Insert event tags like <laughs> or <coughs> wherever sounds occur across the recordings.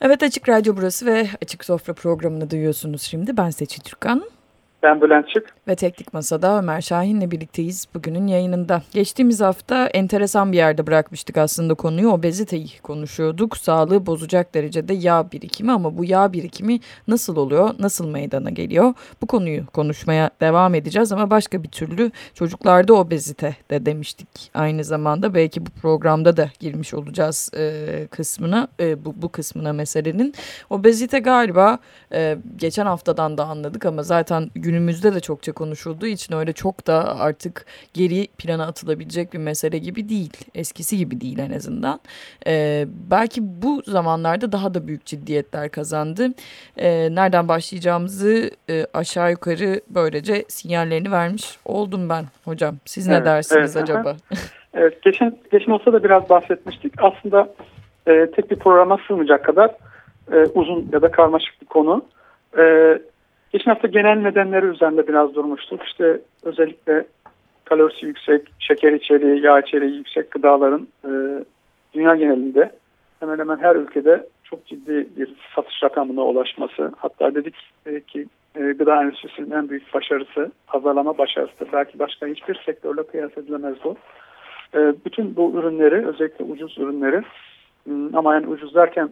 Evet Açık Radyo burası ve Açık Sofra programını duyuyorsunuz şimdi. Ben Seçil Türkan. Ben Bülent Çık. Ve Teknik Masa'da Ömer Şahin'le birlikteyiz bugünün yayınında. Geçtiğimiz hafta enteresan bir yerde bırakmıştık aslında konuyu. Obeziteyi konuşuyorduk. Sağlığı bozacak derecede yağ birikimi ama bu yağ birikimi nasıl oluyor, nasıl meydana geliyor? Bu konuyu konuşmaya devam edeceğiz ama başka bir türlü çocuklarda obezite de demiştik. Aynı zamanda belki bu programda da girmiş olacağız e, kısmına, e, bu, bu kısmına meselenin. Obezite galiba e, geçen haftadan da anladık ama zaten günümüzde de çokça konuşulduğu için öyle çok da artık geri plana atılabilecek bir mesele gibi değil. Eskisi gibi değil en azından. Ee, belki bu zamanlarda daha da büyük ciddiyetler kazandı. Ee, nereden başlayacağımızı e, aşağı yukarı böylece sinyallerini vermiş oldum ben hocam. Siz evet, ne dersiniz evet, acaba? <laughs> evet, geçen, geçen olsa da biraz bahsetmiştik. Aslında e, tek bir programa sığmayacak kadar e, uzun ya da karmaşık bir konu. E, Geçen hafta genel nedenleri üzerinde biraz durmuştuk. İşte özellikle kalorisi yüksek, şeker içeriği, yağ içeriği yüksek gıdaların e, dünya genelinde hemen hemen her ülkede çok ciddi bir satış rakamına ulaşması. Hatta dedik e, ki e, gıda endüstrisinin en büyük başarısı, pazarlama başarısı. Belki başka hiçbir sektörle kıyas edilemez bu. E, bütün bu ürünleri, özellikle ucuz ürünleri ama yani ucuz derken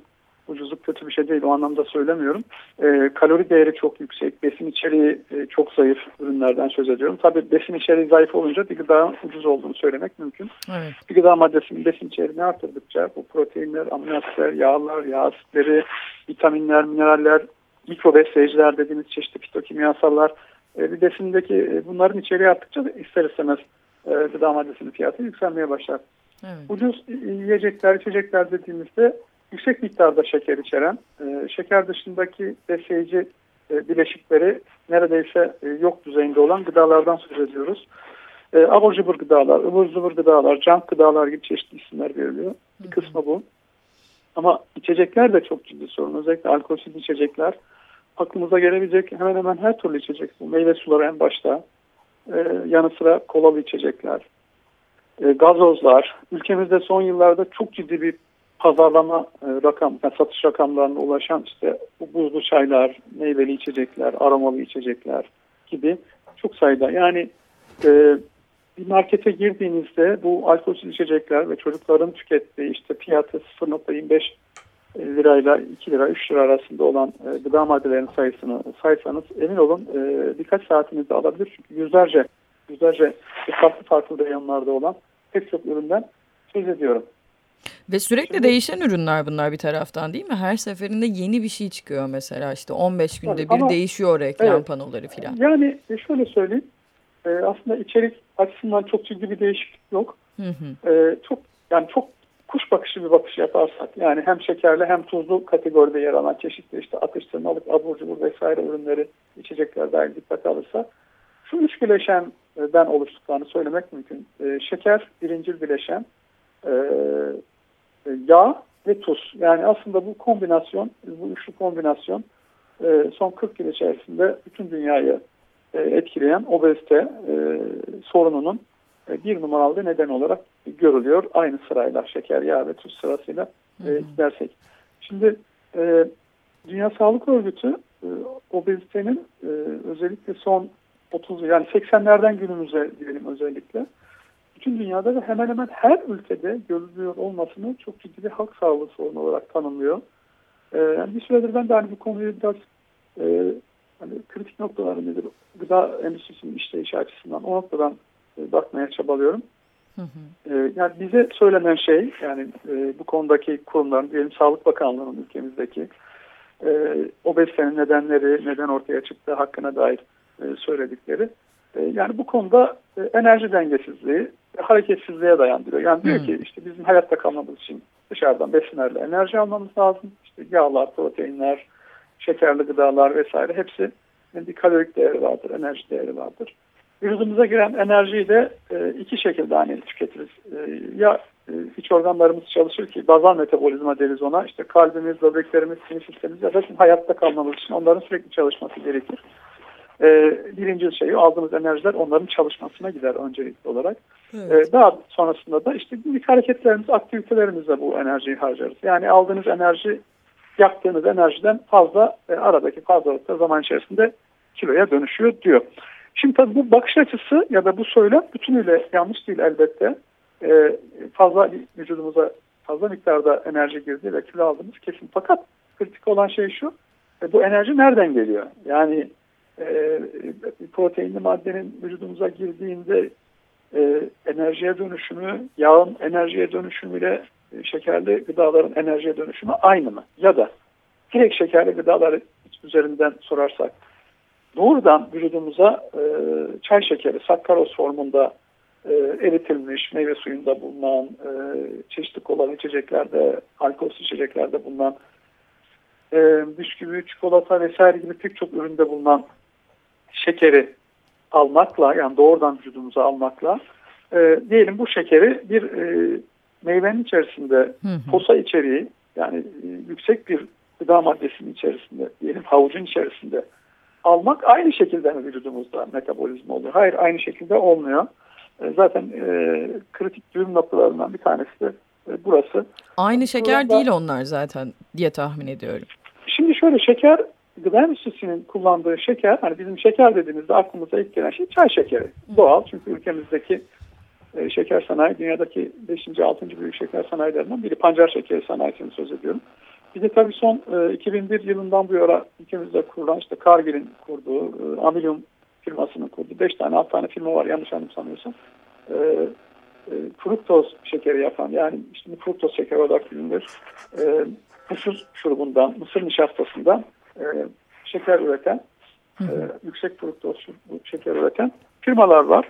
ucuzluk kötü bir şey değil o anlamda söylemiyorum. E, kalori değeri çok yüksek, besin içeriği e, çok zayıf ürünlerden söz ediyorum. Tabii besin içeriği zayıf olunca bir gıda ucuz olduğunu söylemek mümkün. Evet. Bir gıda maddesinin besin içeriğini artırdıkça bu proteinler, amino yağlar, yağ asitleri, vitaminler, mineraller, mikro besleyiciler dediğimiz çeşitli fitokimyasallar, e, bir besindeki e, bunların içeriği arttıkça da ister istemez e, gıda maddesinin fiyatı yükselmeye başlar. Evet. Ucuz yiyecekler, içecekler dediğimizde yüksek miktarda şeker içeren, e, şeker dışındaki besleyici e, bileşikleri neredeyse e, yok düzeyinde olan gıdalardan söz ediyoruz. E, abur cubur gıdalar, ıvır zıvır gıdalar, junk gıdalar gibi çeşitli isimler veriliyor. Bir kısmı bu. Ama içecekler de çok ciddi sorun. Özellikle alkolsüz içecekler. Aklımıza gelebilecek hemen hemen her türlü içecek. Bu meyve suları en başta. E, yanı sıra kolalı içecekler. E, gazozlar. Ülkemizde son yıllarda çok ciddi bir pazarlama e, rakam, yani satış rakamlarına ulaşan işte bu buzlu çaylar, meyveli içecekler, aromalı içecekler gibi çok sayıda. Yani e, bir markete girdiğinizde bu alkolsüz içecekler ve çocukların tükettiği işte fiyatı 0.25 lirayla 2 lira 3 lira arasında olan e, gıda maddelerinin sayısını saysanız emin olun e, birkaç saatinizi alabilir. Çünkü yüzlerce yüzlerce farklı farklı reyonlarda olan pek çok üründen söz ediyorum. Ve sürekli Şimdi, değişen ürünler bunlar bir taraftan değil mi? Her seferinde yeni bir şey çıkıyor mesela işte 15 günde bir ama, değişiyor reklam evet, panoları filan. Yani e, şöyle söyleyeyim. E, aslında içerik açısından çok ciddi bir değişiklik yok. Hı hı. E, çok yani çok kuş bakışı bir bakış yaparsak yani hem şekerli hem tuzlu kategoride yer alan çeşitli işte atıştırmalık, abur cubur vesaire ürünleri içecekler dahil dikkat alırsa şu üç bileşenden oluştuklarını söylemek mümkün. E, şeker birincil bileşen, e, e, yağ ve tuz. Yani aslında bu kombinasyon, bu üçlü kombinasyon e, son 40 yıl içerisinde bütün dünyayı e, etkileyen obezite sorununun bir numaralı neden olarak görülüyor. Aynı sırayla şeker, yağ ve tuz sırasıyla dersek. Şimdi Dünya Sağlık Örgütü obezitenin özellikle son 30 yani 80'lerden günümüze diyelim özellikle bütün dünyada ve hemen hemen her ülkede görülüyor olmasını çok ciddi bir halk sağlığı sorunu olarak tanımlıyor. Ee, yani bir süredir ben de hani bu konuyu biraz e, hani kritik noktaları nedir? Gıda endüstrisinin işleyişi açısından o noktadan e, bakmaya çabalıyorum. Hı hı. E, yani bize söylenen şey yani e, bu konudaki kurumların diyelim Sağlık Bakanlığı'nın ülkemizdeki e, obezitenin nedenleri neden ortaya çıktığı hakkına dair e, söyledikleri. E, yani bu konuda e, enerji dengesizliği, hareketsizliğe dayandırıyor. Yani diyor hmm. ki işte bizim hayatta kalmamız için dışarıdan besinlerle enerji almamız lazım. İşte yağlar, proteinler, şekerli gıdalar vesaire hepsi bir kalorik değeri vardır, enerji değeri vardır. Vücudumuza giren enerjiyi de e, iki şekilde hani tüketiriz. E, ya e, iç organlarımız çalışır ki bazal metabolizma deriz ona. İşte kalbimiz, böbreklerimiz, sinir sistemimiz da hayatta kalmamız için onların sürekli çalışması gerekir e, birinci şeyi aldığımız enerjiler onların çalışmasına gider öncelikli olarak. Evet. E, daha sonrasında da işte günlük hareketlerimiz, aktivitelerimizle bu enerjiyi harcarız. Yani aldığınız enerji yaktığınız enerjiden fazla e, aradaki fazlalıkta zaman içerisinde kiloya dönüşüyor diyor. Şimdi tabii bu bakış açısı ya da bu söylem bütünüyle yanlış değil elbette. E, fazla vücudumuza fazla miktarda enerji girdi ve kilo aldığımız kesin. Fakat kritik olan şey şu, e, bu enerji nereden geliyor? Yani e, proteinli maddenin vücudumuza girdiğinde e, enerjiye dönüşümü, yağın enerjiye dönüşümüyle e, şekerli gıdaların enerjiye dönüşümü aynı mı? Ya da direkt şekerli gıdaları üzerinden sorarsak doğrudan vücudumuza e, çay şekeri, sakkaroz formunda e, eritilmiş meyve suyunda bulunan, çeşitli kolalı içeceklerde, alkolsüz içeceklerde bulunan, bisküvi, çikolata vesaire gibi pek çok üründe bulunan şekeri almakla yani doğrudan vücudumuza almakla e, diyelim bu şekeri bir e, meyvenin içerisinde hı hı. posa içeriği yani e, yüksek bir gıda maddesinin içerisinde diyelim havucun içerisinde almak aynı şekilde mi vücudumuzda metabolizma oluyor? Hayır aynı şekilde olmuyor. E, zaten e, kritik düğüm noktalarından bir tanesi de e, burası. Aynı şeker Burada, değil onlar zaten diye tahmin ediyorum. Şimdi şöyle şeker gıda endüstrisinin kullandığı şeker hani bizim şeker dediğimizde aklımıza ilk gelen şey çay şekeri. Doğal çünkü ülkemizdeki e, şeker sanayi dünyadaki 5. 6. büyük şeker sanayilerinden biri pancar şekeri sanayisini söz ediyorum. Bir de tabii son e, 2001 yılından bu yana ülkemizde kurulan işte Cargill'in kurduğu, e, Amilium firmasının kurduğu 5 tane 6 tane firma var yanlış anımsamıyorsam. E, e, fruktoz şekeri yapan yani işte fruktoz şekeri olarak bilinir. E, mısır şurubundan, mısır nişastasından e, şeker üreten, e, yüksek fruktoz şeker üreten firmalar var.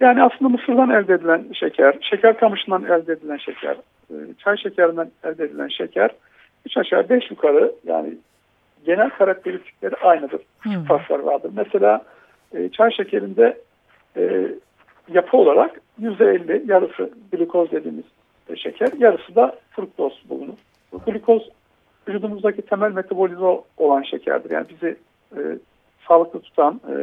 Yani aslında mısırdan elde edilen şeker, şeker kamışından elde edilen şeker, e, çay şekerinden elde edilen şeker, üç aşağı beş yukarı yani genel karakteristikleri aynıdır. Farklar vardır. Mesela e, çay şekerinde e, yapı olarak yüzde elli yarısı glikoz dediğimiz şeker, yarısı da fruktoz bulunur. Bu glikoz vücudumuzdaki temel metabolize olan şekerdir. Yani bizi e, sağlıklı tutan e,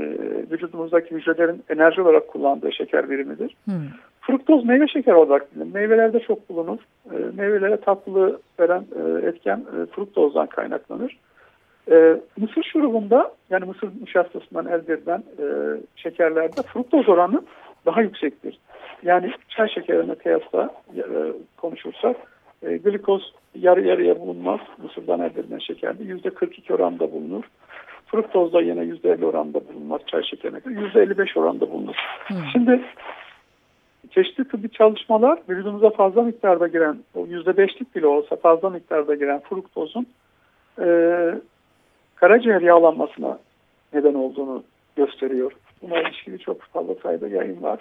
vücudumuzdaki hücrelerin enerji olarak kullandığı şeker birimidir. Hmm. Fruktoz meyve şekeri olarak bilinir. Meyvelerde çok bulunur. E, meyvelere tatlılığı veren e, etken e, fruktozdan kaynaklanır. E, mısır şurubunda yani mısır nişastasından elde edilen e, şekerlerde fruktoz oranı daha yüksektir. Yani çay şekerine kıyasla e, konuşursak e, glikoz yarı yarıya bulunmaz. Mısırdan elde edilen şekerde %42 oranda bulunur. Fruktozda yine %50 oranda bulunmaz çay şekerine göre. %55 oranda bulunur. Hmm. Şimdi çeşitli tıbbi çalışmalar vücudumuza fazla miktarda giren, o %5'lik bile olsa fazla miktarda giren fruktozun e, karaciğer yağlanmasına neden olduğunu gösteriyor. Buna ilişkili çok fazla sayıda yayın var.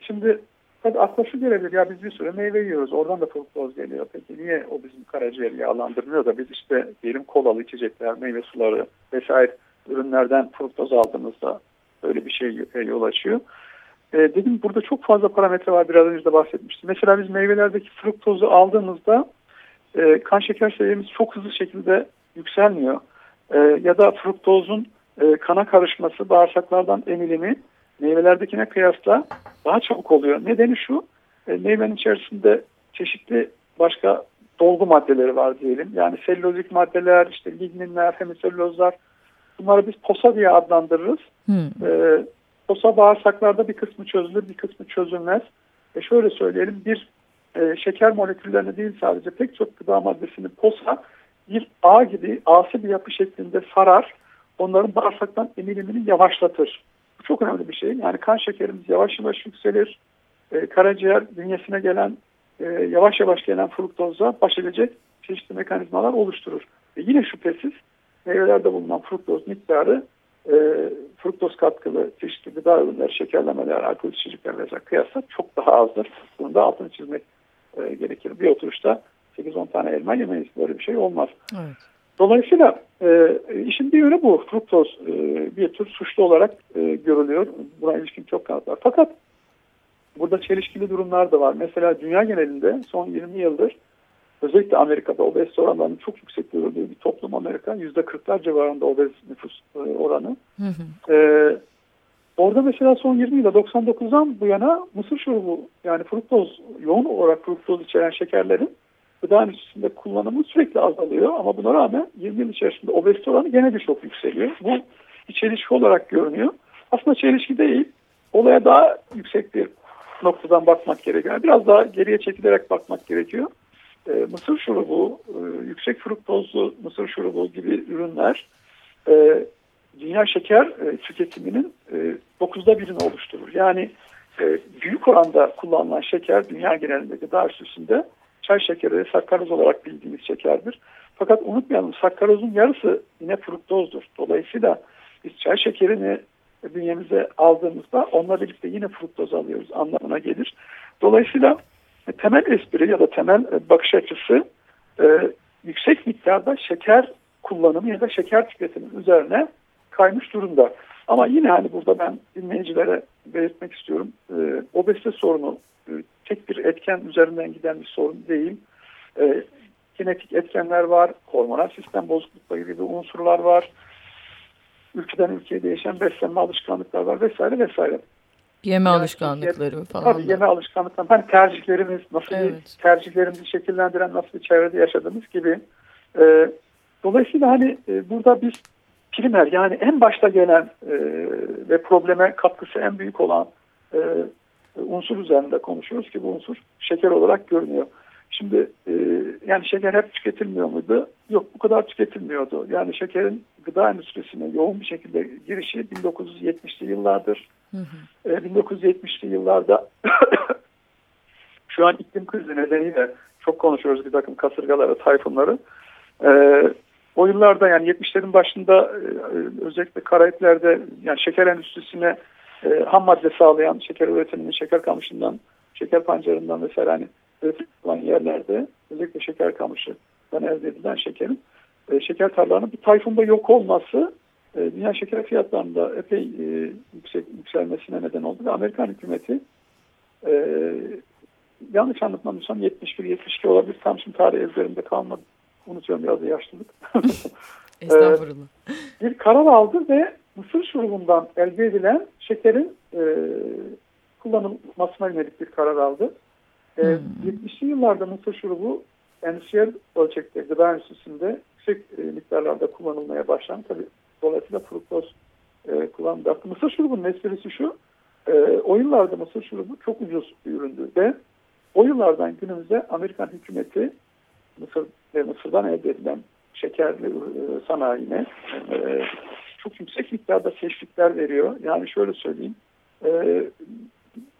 Şimdi tabii akla gelebilir ya biz bir süre meyve yiyoruz oradan da fruktoz geliyor. Peki niye o bizim karaciğeri yağlandırmıyor da biz işte diyelim kolalı içecekler, meyve suları vesaire ürünlerden fruktoz aldığımızda böyle bir şey yol açıyor. E, dedim burada çok fazla parametre var biraz önce de bahsetmiştim. Mesela biz meyvelerdeki fruktozu aldığımızda e, kan şeker seviyemiz çok hızlı şekilde yükselmiyor. E, ya da fruktozun e, kana karışması, bağırsaklardan emilimi meyvelerdekine kıyasla daha çabuk oluyor. Nedeni şu, e, meyvenin içerisinde çeşitli başka dolgu maddeleri var diyelim. Yani selülozik maddeler, işte ligninler, hemiselülozlar. Bunları biz posa diye adlandırırız. Hmm. E, posa bağırsaklarda bir kısmı çözülür, bir kısmı çözülmez. E şöyle söyleyelim, bir e, şeker moleküllerini değil sadece pek çok gıda maddesini posa bir ağ gibi ağsı bir yapı şeklinde sarar. Onların bağırsaktan emilimini yavaşlatır. Bu çok önemli bir şey. Yani kan şekerimiz yavaş yavaş yükselir. E, karaciğer bünyesine gelen e, yavaş yavaş gelen fruktozla baş edecek çeşitli mekanizmalar oluşturur. Ve yine şüphesiz meyvelerde bulunan fruktoz miktarı e, fruktoz katkılı çeşitli gıda ürünleri, şekerlemeler, alkol içecekler vesaire kıyasla çok daha azdır. Bunu da altını çizmek e, gerekir. Bir oturuşta 8-10 tane elma yemeyiz. Böyle bir şey olmaz. Evet. Dolayısıyla e, işin bir yönü bu. Fruktoz e, bir tür suçlu olarak e, görülüyor. Buna ilişkin çok kanıt var. Fakat burada çelişkili durumlar da var. Mesela dünya genelinde son 20 yıldır özellikle Amerika'da obez oranlarının çok yüksek görüldüğü bir toplum Amerika. %40'lar civarında obez nüfus e, oranı. Hı hı. E, orada mesela son 20 yılda 99'dan bu yana mısır şurubu yani fruktoz yoğun olarak fruktoz içeren şekerlerin gıda endüstrisinde kullanımı sürekli azalıyor ama buna rağmen 20 yıl içerisinde obezite oranı gene de çok yükseliyor. Bu bir çelişki olarak görünüyor. Aslında çelişki değil. Olaya daha yüksek bir noktadan bakmak gerekiyor. Biraz daha geriye çekilerek bakmak gerekiyor. E, mısır şurubu, e, yüksek fruktozlu mısır şurubu gibi ürünler e, dünya şeker e, tüketiminin e, 9'da birini oluşturur. Yani e, büyük oranda kullanılan şeker dünya genelinde gıda üstünde çay şekeri ve sakkaroz olarak bildiğimiz şekerdir. Fakat unutmayalım sakkarozun yarısı yine fruktozdur. Dolayısıyla biz çay şekerini bünyemize aldığımızda onunla birlikte yine fruktoz alıyoruz anlamına gelir. Dolayısıyla temel espri ya da temel e, bakış açısı e, yüksek miktarda şeker kullanımı ya da şeker tüketimi üzerine kaymış durumda. Ama yine hani burada ben dinleyicilere belirtmek istiyorum. E, obezite sorunu e, tek bir etken üzerinden giden bir sorun değil. E, genetik etkenler var, hormonal sistem bozuklukları gibi unsurlar var. Ülkeden ülkeye değişen beslenme alışkanlıklar var vesaire vesaire. Yeme yani, alışkanlıkları falan. Tabii yeme alışkanlıkları. Hani tercihlerimiz nasıl evet. bir tercihlerimizi şekillendiren nasıl bir çevrede yaşadığımız gibi. E, dolayısıyla hani e, burada biz primer yani en başta gelen e, ve probleme katkısı en büyük olan e, unsur üzerinde konuşuyoruz ki bu unsur şeker olarak görünüyor. Şimdi e, yani şeker hep tüketilmiyor muydu? Yok bu kadar tüketilmiyordu. Yani şekerin gıda endüstrisine yoğun bir şekilde girişi 1970'li yıllardır. Hı hı. E, 1970'li yıllarda <coughs> şu an iklim krizi nedeniyle çok konuşuyoruz bir takım kasırgaları, tayfunları. E, o yıllarda yani 70'lerin başında e, özellikle Karayipler'de yani şeker endüstrisine e, ham madde sağlayan şeker üretiminin şeker kamışından, şeker pancarından vesaire hani üretilen yerlerde özellikle şeker kamışından elde edilen şekerin e, şeker tarlalarının bir tayfunda yok olması e, dünya şeker fiyatlarında epey e, yüksek yükselmesine neden oldu ve Amerikan hükümeti e, yanlış anlatmamışsam 71-72 olabilir. Tam şimdi tarih ezberimde kalmadı unutuyorum biraz da yaşlılık. <laughs> Estağfurullah. ee, bir karar aldı ve mısır şurubundan elde edilen şekerin e, kullanılmasına yönelik bir karar aldı. E, hmm. 70'li yıllarda mısır şurubu endüstriyel ölçekte gıda endüstrisinde yüksek e, miktarlarda kullanılmaya başlandı. Tabi dolayısıyla fruktoz e, kullanıldı. Mısır şurubunun esprisi şu, e, o yıllarda mısır şurubu çok ucuz bir üründü ve o yıllardan günümüze Amerikan hükümeti Mısır ve Mısır'dan elde edilen şekerli e, sanayine e, çok yüksek miktarda teşvikler veriyor. Yani şöyle söyleyeyim, e,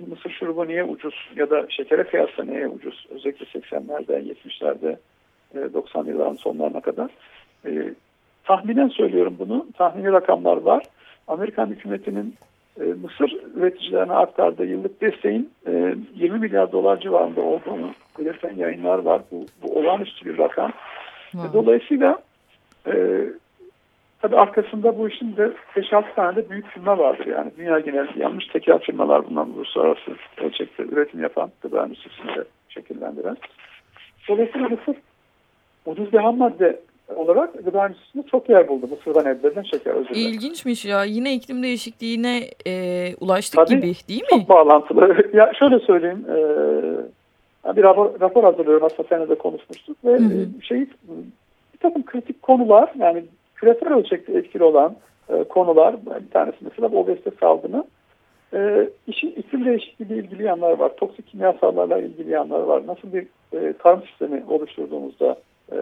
mısır şurubu niye ucuz ya da şekere kıyasla niye ucuz? Özellikle 80'lerde, 70'lerde, 90 yılların sonlarına kadar. tahminen söylüyorum bunu, tahmini rakamlar var. Amerikan hükümetinin Mısır üreticilerine aktardığı yıllık desteğin 20 milyar dolar civarında olduğunu belirten yayınlar var. Bu, bu olağanüstü bir rakam. Wow. Dolayısıyla e, tabii arkasında bu işin de 5-6 tane de büyük firma vardır. Yani dünya genelinde yanlış tekel firmalar bundan uluslararası ölçekte üretim yapan gıda endüstrisinde şekillendiren. Dolayısıyla Mısır ucuz bir ham madde olarak gıda endüstrisinde çok yer buldu. Mısır'dan elde edilen şeker özür İlginçmiş ya. Yine iklim değişikliğine e, ulaştık Tabii, gibi değil mi? Çok bağlantılı. <laughs> ya şöyle söyleyeyim. E, bir rapor, rapor hazırlıyorum aslında seninle de konuşmuştuk ve hı hı. E, şey bir takım kritik konular yani küresel ölçekte etkili olan e, konular bir tanesi mesela obezite salgını e, işin iklim değişikliği ilgili yanlar var. Toksik kimyasallarla ilgili yanlar var. Nasıl bir e, tarım sistemi oluşturduğumuzda e,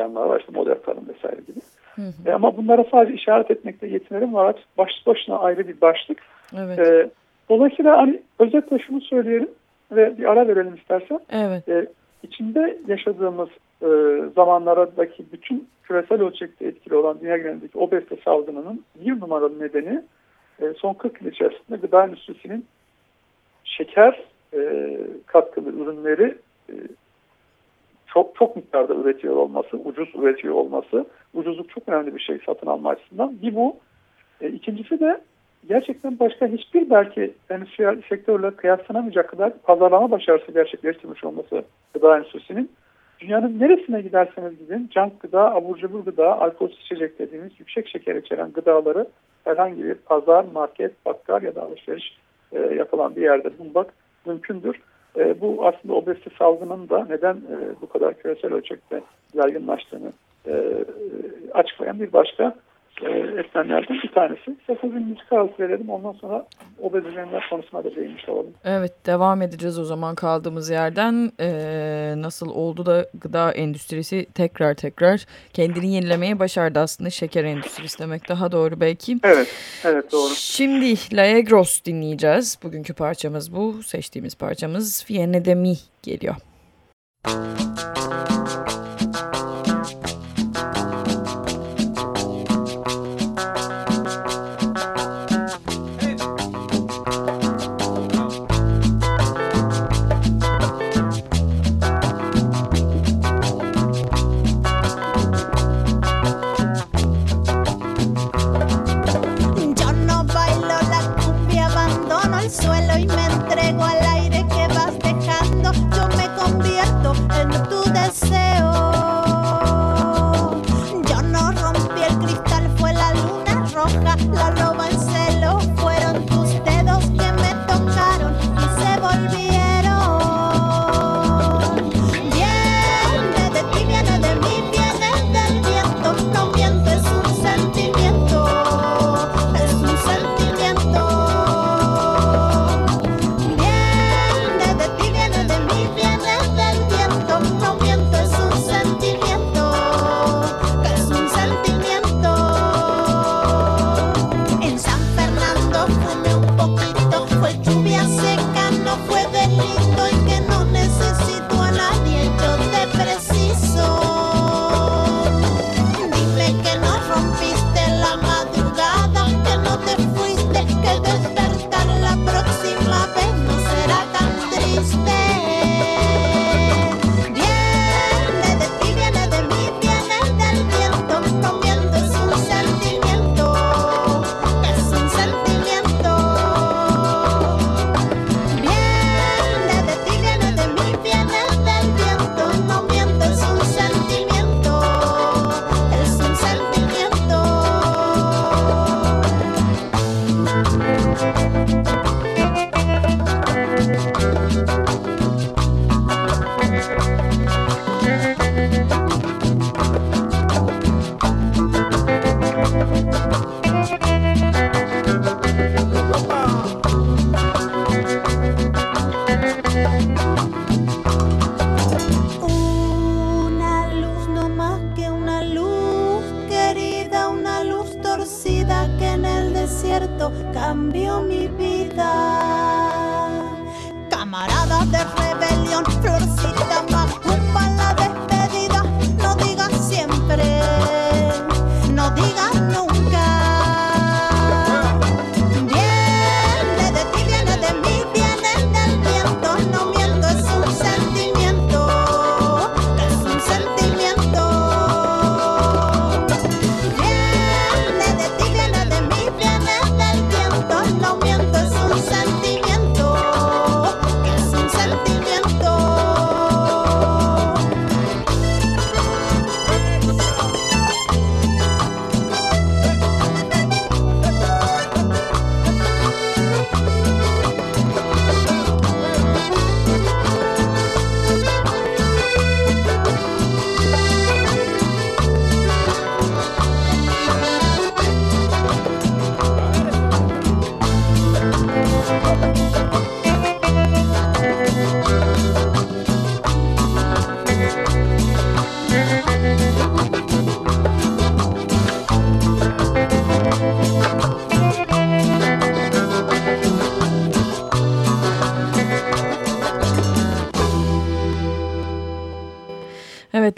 yanlar var. İşte modern tarım vesaire gibi. Hı hı. E, ama bunlara sadece işaret etmekte yetinelim var. Başlı başına ayrı bir başlık. Evet. E, dolayısıyla hani özetle şunu söyleyelim ve bir ara verelim istersen. Evet. E, içinde yaşadığımız e, zamanlardaki bütün küresel ölçekte etkili olan dünya genelindeki obezite salgınının bir numaralı nedeni e, son 40 yıl içerisinde gıda endüstrisinin şeker e, katkılı ürünleri e, çok çok miktarda üretiyor olması, ucuz üretiyor olması, ucuzluk çok önemli bir şey satın alma açısından. Bir bu. E, ikincisi de gerçekten başka hiçbir belki endüstriyel sektörle kıyaslanamayacak kadar pazarlama başarısı gerçekleştirmiş olması gıda endüstrisinin dünyanın neresine giderseniz gidin can gıda, abur cubur gıda, alkol içecek dediğimiz yüksek şeker içeren gıdaları herhangi bir pazar, market, bakkal ya da alışveriş e, yapılan bir yerde bulmak mümkündür. E, bu aslında obezite salgının da neden e, bu kadar küresel ölçekte yaygınlaştığını e, açıklayan bir başka e, bir tanesi. İsterseniz bir müzik arası verelim. Ondan sonra obezitenler konusuna da değinmiş olalım. Evet devam edeceğiz o zaman kaldığımız yerden. Ee, nasıl oldu da gıda endüstrisi tekrar tekrar kendini yenilemeye başardı aslında. Şeker endüstrisi demek daha doğru belki. Evet, evet doğru. Şimdi La Egros dinleyeceğiz. Bugünkü parçamız bu. Seçtiğimiz parçamız Vienne de Mi geliyor. Müzik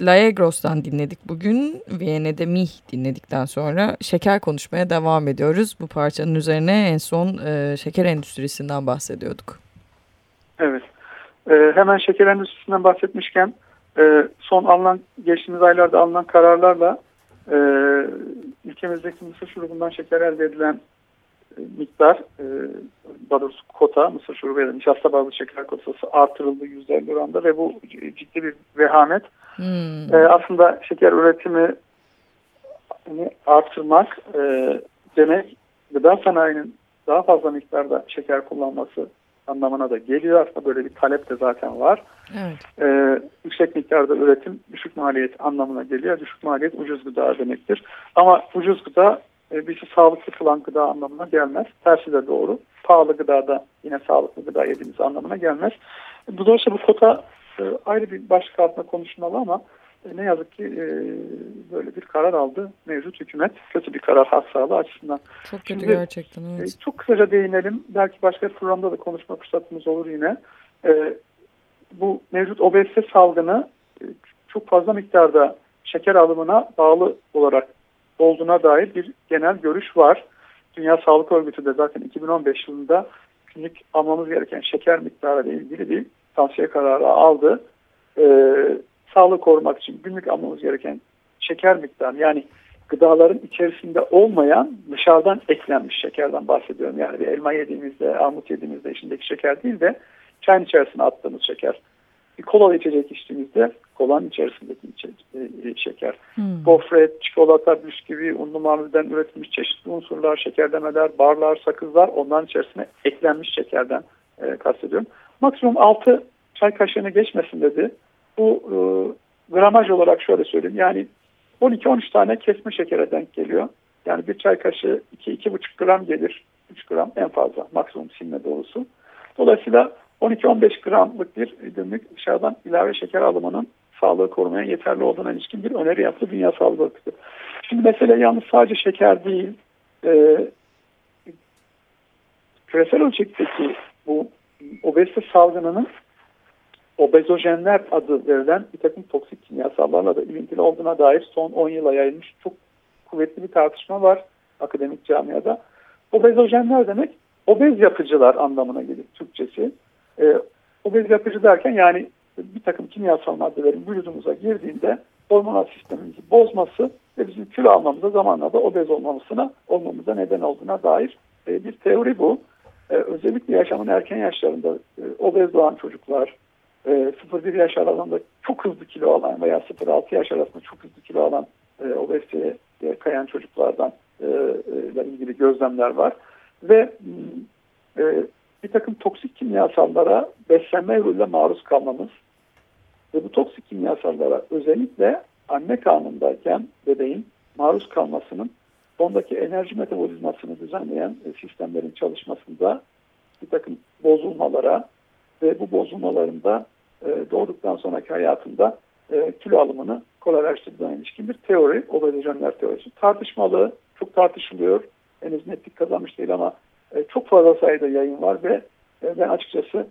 Laegros'tan dinledik bugün. Viyana'da Mih dinledikten sonra şeker konuşmaya devam ediyoruz. Bu parçanın üzerine en son e, şeker endüstrisinden bahsediyorduk. Evet. E, hemen şeker endüstrisinden bahsetmişken e, son alınan geçtiğimiz aylarda alınan kararlarla e, ülkemizdeki mısır şurubundan şeker elde edilen e, miktar e, daha doğrusu kota mısır şurubu ya da nişasta bazlı şeker kotası artırıldı %50 oranda ve bu ciddi bir vehamet. Hmm. E, aslında şeker üretimi artırmak e, demek gıda sanayinin daha fazla miktarda şeker kullanması anlamına da geliyor. Aslında böyle bir talep de zaten var. Evet. Ee, yüksek miktarda üretim düşük maliyet anlamına geliyor. Düşük maliyet ucuz gıda demektir. Ama ucuz gıda e, bizi sağlıklı kılan gıda anlamına gelmez. Tersi de doğru. Pahalı gıda da yine sağlıklı gıda yediğimiz anlamına gelmez. Dolayısıyla bu kota e, ayrı bir başlık altında konuşmalı ama e, ne yazık ki e, böyle bir karar aldı mevcut hükümet. Kötü bir karar halk sağlığı açısından. Çok kötü Şimdi, gerçekten. Evet. E, çok kısaca değinelim. Belki başka bir programda da konuşma fırsatımız olur yine. E, bu mevcut obezite salgını e, çok fazla miktarda şeker alımına bağlı olarak olduğuna dair bir genel görüş var. Dünya Sağlık Örgütü de zaten 2015 yılında günlük almamız gereken şeker miktarı ile ilgili bir tavsiye kararı aldı. Ee, sağlığı korumak için günlük almamız gereken şeker miktarı yani gıdaların içerisinde olmayan dışarıdan eklenmiş şekerden bahsediyorum. Yani bir elma yediğimizde, armut yediğimizde içindeki şeker değil de çayın içerisine attığımız şeker. Bir kolalı içecek içtiğimizde kolanın içerisindeki içecek, e, şeker. Hmm. Gofret, çikolata, bisküvi, unlu mamulden üretilmiş çeşitli unsurlar, şekerlemeler, barlar, sakızlar onların içerisine eklenmiş şekerden e, kastediyorum. Maksimum 6 çay kaşığını geçmesin dedi. Bu e, gramaj olarak şöyle söyleyeyim. Yani 12-13 tane kesme şekere denk geliyor. Yani bir çay kaşığı 2-2,5 gram gelir. 3 gram en fazla maksimum silme doğrusu. Dolayısıyla 12-15 gramlık bir günlük dışarıdan ilave şeker alımının sağlığı korumaya yeterli olduğuna ilişkin bir öneri yaptı Dünya Sağlık Örgütü. Şimdi mesele yalnız sadece şeker değil, e, küresel ölçekteki bu obezite salgınının obezojenler adı verilen bir takım toksik kimyasallarla da ilintili olduğuna dair son 10 yıla yayılmış çok kuvvetli bir tartışma var akademik camiada. Obezojenler demek obez yapıcılar anlamına gelir Türkçesi. E, obez yapıcı derken yani bir takım kimyasal maddelerin vücudumuza girdiğinde hormonal sistemimizi bozması ve bizim kilo almamıza zamanla da obez olmamızına olmamıza neden olduğuna dair e, bir teori bu. E, özellikle yaşamın erken yaşlarında e, obez doğan çocuklar, e, 0-1 yaş aralığında çok hızlı kilo alan veya 0-6 yaş arasında çok hızlı kilo alan e, obeziteye kayan çocuklardan e, ilgili gözlemler var. Ve e, bir takım toksik kimyasallara beslenme yoluyla maruz kalmamız ve bu toksik kimyasallara özellikle anne karnındayken bebeğin maruz kalmasının ondaki enerji metabolizmasını düzenleyen e, sistemlerin çalışmasında bir takım bozulmalara ve bu bozulmalarında e, doğduktan sonraki hayatında e, kilo alımını kolaylaştırdığına ilişkin bir teori, obezojenler teorisi. Tartışmalı, çok tartışılıyor. Henüz netlik kazanmış değil ama çok fazla sayıda yayın var ve ben açıkçası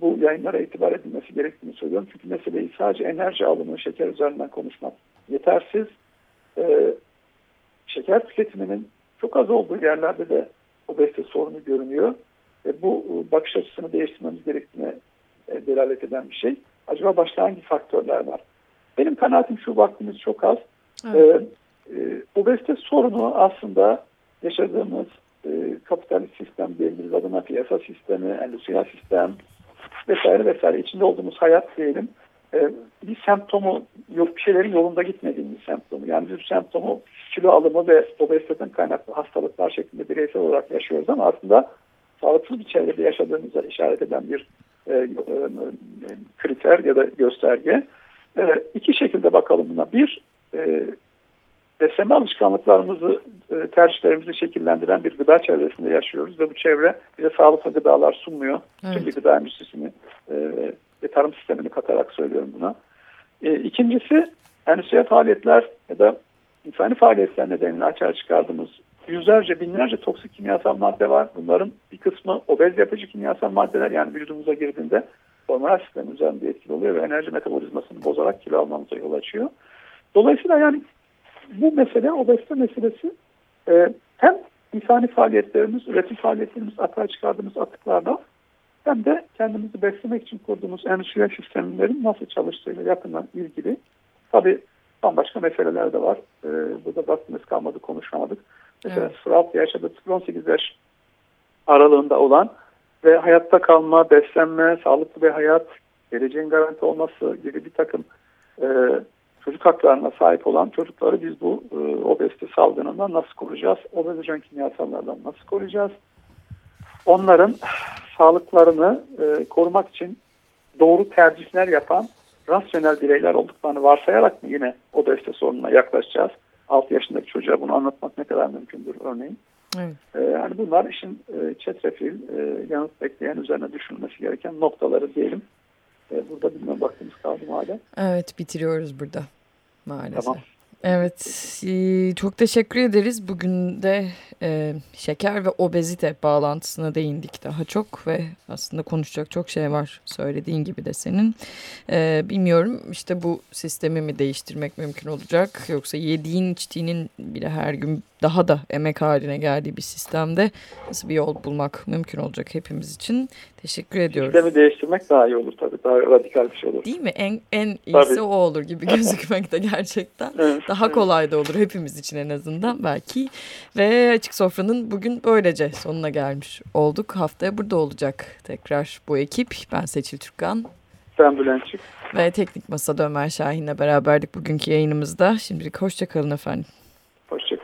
bu yayınlara itibar edilmesi gerektiğini söylüyorum. Çünkü meseleyi sadece enerji alımı, şeker üzerinden konuşmak yetersiz. Şeker tüketiminin çok az olduğu yerlerde de obezite sorunu görünüyor. E, bu bakış açısını değiştirmemiz gerektiğine e, delalet eden bir şey. Acaba başka hangi faktörler var? Benim kanaatim şu vaktimiz çok az. Evet. E, e, obezite sorunu aslında yaşadığımız e, kapitalist sistem diyebiliriz adına piyasa sistemi, endüstriyel sistem, vesaire vesaire içinde olduğumuz hayat diyelim e, bir semptomu yok bir şeylerin yolunda gitmediğimiz semptomu. Yani bir semptomu kilo alımı ve obeziteden kaynaklı hastalıklar şeklinde bireysel olarak yaşıyoruz ama aslında sağlıksız bir çevrede yaşadığımıza işaret eden bir e, e, kriter ya da gösterge. E, iki şekilde bakalım buna. Bir, e, beslenme alışkanlıklarımızı, e, tercihlerimizi şekillendiren bir gıda çevresinde yaşıyoruz ve bu çevre bize sağlıklı gıdalar sunmuyor. Evet. Bir gıda endüstrisini e, ve tarım sistemini katarak söylüyorum buna. E, ikincisi endüstriyel faaliyetler ya da insani faaliyetler nedeniyle açığa çıkardığımız yüzlerce, binlerce toksik kimyasal madde var. Bunların bir kısmı obez yapıcı kimyasal maddeler yani vücudumuza girdiğinde hormonal sistem üzerinde etkili oluyor ve enerji metabolizmasını bozarak kilo almamıza yol açıyor. Dolayısıyla yani bu mesele, obezite meselesi e, hem insani faaliyetlerimiz, üretim faaliyetlerimiz, atağa çıkardığımız atıklardan hem de kendimizi beslemek için kurduğumuz endüstriyel sistemlerin nasıl çalıştığıyla yakından ilgili. Tabii bambaşka meseleler de var. Ee, burada vaktimiz kalmadı, konuşamadık. Mesela evet. 0-6 yaş ya da 0-18 yaş aralığında olan ve hayatta kalma, beslenme, sağlıklı bir hayat, geleceğin garanti olması gibi bir takım e, çocuk haklarına sahip olan çocukları biz bu e, obezite salgınından nasıl koruyacağız? Obezojen kimyasallardan nasıl koruyacağız? Onların sağlıklarını e, korumak için doğru tercihler yapan rasyonel bireyler olduklarını varsayarak mı yine obezite sorununa yaklaşacağız? 6 yaşındaki çocuğa bunu anlatmak ne kadar mümkündür örneğin. Evet. Ee, yani bunlar işin e, çetrefil, e, yanıt bekleyen, üzerine düşünülmesi gereken noktaları diyelim. E, burada bilmem vaktimiz kaldı hala? Evet bitiriyoruz burada maalesef. Tamam. Evet, çok teşekkür ederiz. Bugün de e, şeker ve obezite bağlantısına değindik daha çok ve aslında konuşacak çok şey var söylediğin gibi de senin. E, bilmiyorum işte bu sistemi mi değiştirmek mümkün olacak yoksa yediğin içtiğinin bile her gün daha da emek haline geldiği bir sistemde nasıl bir yol bulmak mümkün olacak hepimiz için. Teşekkür ediyoruz. Sistemi değiştirmek daha iyi olur tabii. Daha radikal bir şey olur. Değil mi? En, en iyisi tabii. o olur gibi <laughs> gözükmekte gerçekten. evet, daha kolay da olur hepimiz için en azından belki. Ve Açık Sofra'nın bugün böylece sonuna gelmiş olduk. Haftaya burada olacak tekrar bu ekip. Ben Seçil Türkan. Ben Bülent Çık. Ve Teknik Masa'da Ömer Şahin'le beraberdik bugünkü yayınımızda. Şimdilik hoşçakalın efendim. Hoşçakalın.